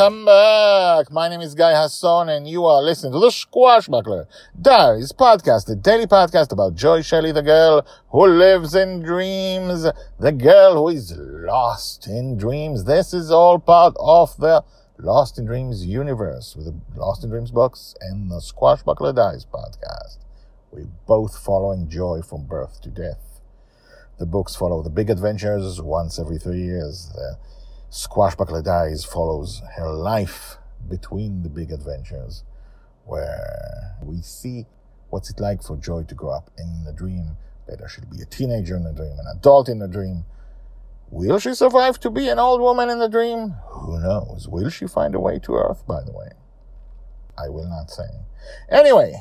Welcome back. My name is Guy Hasson, and you are listening to the Squashbuckler Diaries podcast, the daily podcast about Joy Shelley, the girl who lives in dreams, the girl who is lost in dreams. This is all part of the Lost in Dreams universe with the Lost in Dreams books and the Squashbuckler Diaries podcast. We're both following Joy from birth to death. The books follow the big adventures once every three years. The Squashbuckler Diaries follows her life between the big adventures, where we see what's it like for Joy to grow up in the dream. Later, she'll be a teenager in the dream, an adult in the dream. Will she survive to be an old woman in the dream? Who knows? Will she find a way to Earth, by the way? I will not say. Anyway,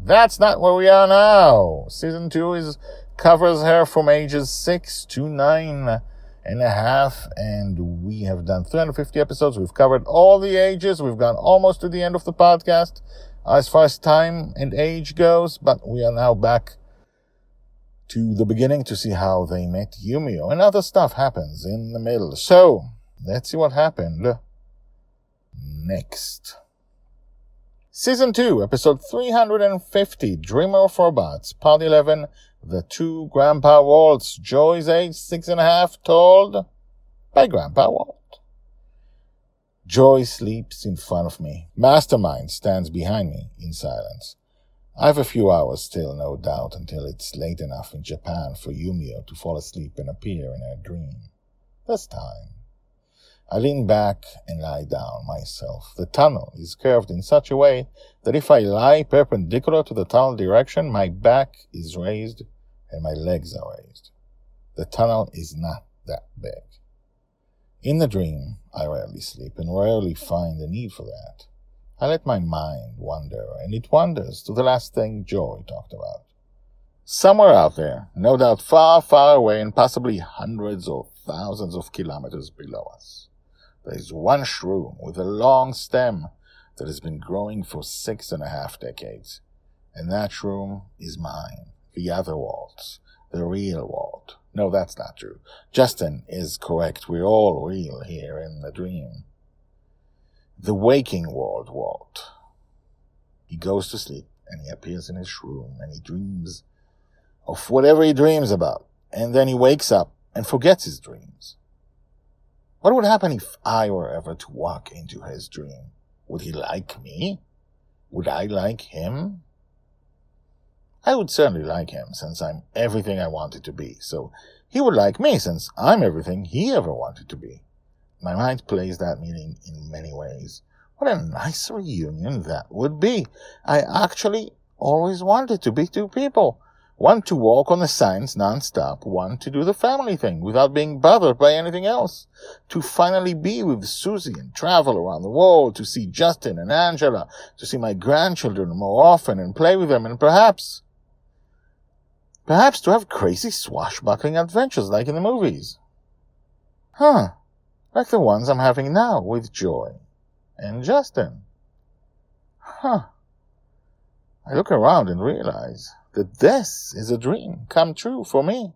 that's not where we are now. Season two is covers her from ages six to nine and a half, and we have done 350 episodes. We've covered all the ages. We've gone almost to the end of the podcast as far as time and age goes, but we are now back to the beginning to see how they met Yumio, and other stuff happens in the middle. So, let's see what happened next. Season 2, episode 350, Dreamer of Robots, part 11, the two Grandpa Walt's, Joy's age six and a half, told by Grandpa Walt. Joy sleeps in front of me. Mastermind stands behind me in silence. I've a few hours still, no doubt, until it's late enough in Japan for Yumio to fall asleep and appear in her dream. This time. I lean back and lie down myself. The tunnel is curved in such a way that if I lie perpendicular to the tunnel direction, my back is raised and my legs are raised. The tunnel is not that big. In the dream, I rarely sleep and rarely find the need for that. I let my mind wander, and it wanders to the last thing Joy talked about. Somewhere out there, no doubt far, far away and possibly hundreds or thousands of kilometers below us, there is one shroom with a long stem that has been growing for six and a half decades. And that shroom is mine the other The real Walt. No, that's not true. Justin is correct. We're all real here in the dream. The waking world Walt. He goes to sleep and he appears in his room and he dreams of whatever he dreams about. And then he wakes up and forgets his dreams. What would happen if I were ever to walk into his dream? Would he like me? Would I like him? I would certainly like him since I'm everything I wanted to be. So he would like me since I'm everything he ever wanted to be. My mind plays that meaning in many ways. What a nice reunion that would be. I actually always wanted to be two people. One to walk on the signs nonstop, one to do the family thing without being bothered by anything else. To finally be with Susie and travel around the world, to see Justin and Angela, to see my grandchildren more often and play with them and perhaps Perhaps to have crazy swashbuckling adventures like in the movies. Huh. Like the ones I'm having now with Joy and Justin. Huh. I look around and realize that this is a dream come true for me.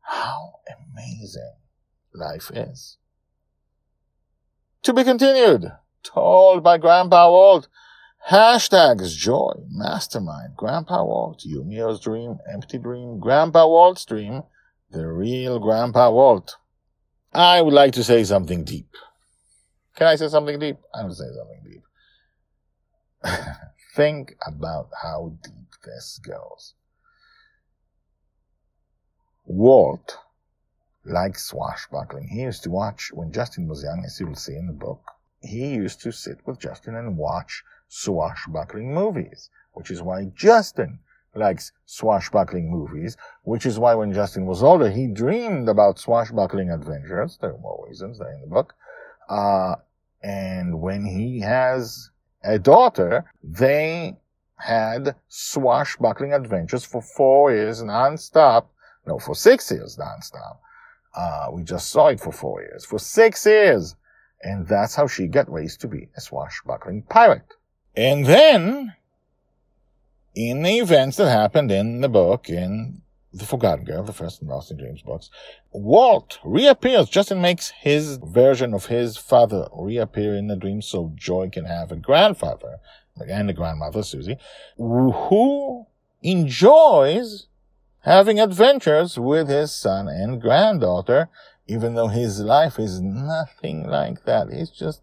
How amazing life is. To be continued, told by Grandpa Walt Hashtags joy, mastermind, Grandpa Walt, Yumio's dream, empty dream, Grandpa Walt's dream, the real Grandpa Walt. I would like to say something deep. Can I say something deep? I will say something deep. Think about how deep this goes. Walt likes swashbuckling. He used to watch when Justin was young, as you will see in the book. He used to sit with Justin and watch swashbuckling movies which is why Justin likes swashbuckling movies, which is why when Justin was older, he dreamed about swashbuckling adventures. There are more reasons, they're in the book. Uh, and when he has a daughter, they had swashbuckling adventures for four years nonstop. No, for six years nonstop. Uh, we just saw it for four years. For six years. And that's how she got raised to be a swashbuckling pirate. And then, in the events that happened in the book, in The Forgotten Girl, the first and Lost in Dreams books, Walt reappears. Justin makes his version of his father reappear in the dream so Joy can have a grandfather and a grandmother, Susie, who enjoys having adventures with his son and granddaughter, even though his life is nothing like that. He's just,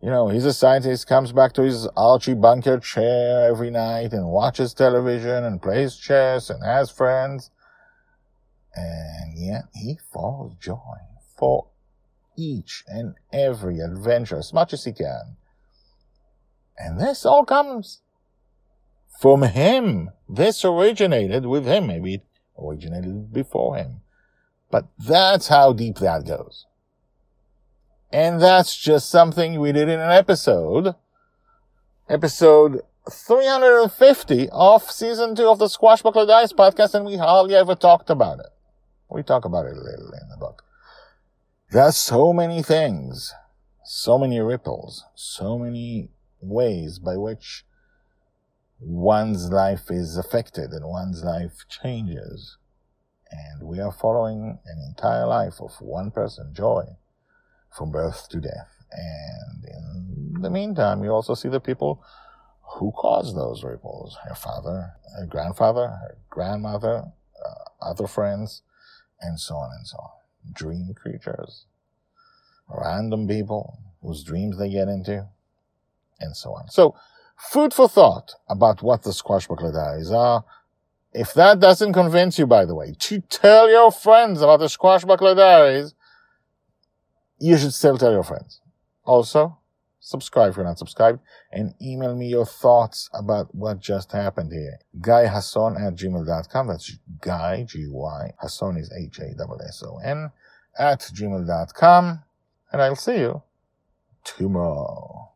you know, he's a scientist, comes back to his Archie Bunker chair every night and watches television and plays chess and has friends. And yet he follows joy for each and every adventure as much as he can. And this all comes from him. This originated with him. Maybe it originated before him. But that's how deep that goes. And that's just something we did in an episode. Episode 350 of season two of the Squashbuckler Diaries podcast, and we hardly ever talked about it. We talk about it a little in the book. There's so many things, so many ripples, so many ways by which one's life is affected and one's life changes. And we are following an entire life of one person, Joy, from birth to death. And in the meantime, you also see the people who caused those ripples. Her father, her grandfather, her grandmother, uh, other friends, and so on and so on. Dream creatures, random people whose dreams they get into, and so on. So, food for thought about what the Squashbuckler Diaries are. If that doesn't convince you, by the way, to tell your friends about the Squashbuckler Diaries, you should still tell your friends. Also, subscribe if you're not subscribed and email me your thoughts about what just happened here. Guy Hasson at gmail.com. That's Guy, G-Y. Hasson is H-A-S-S-O-N at gmail.com. And I'll see you tomorrow.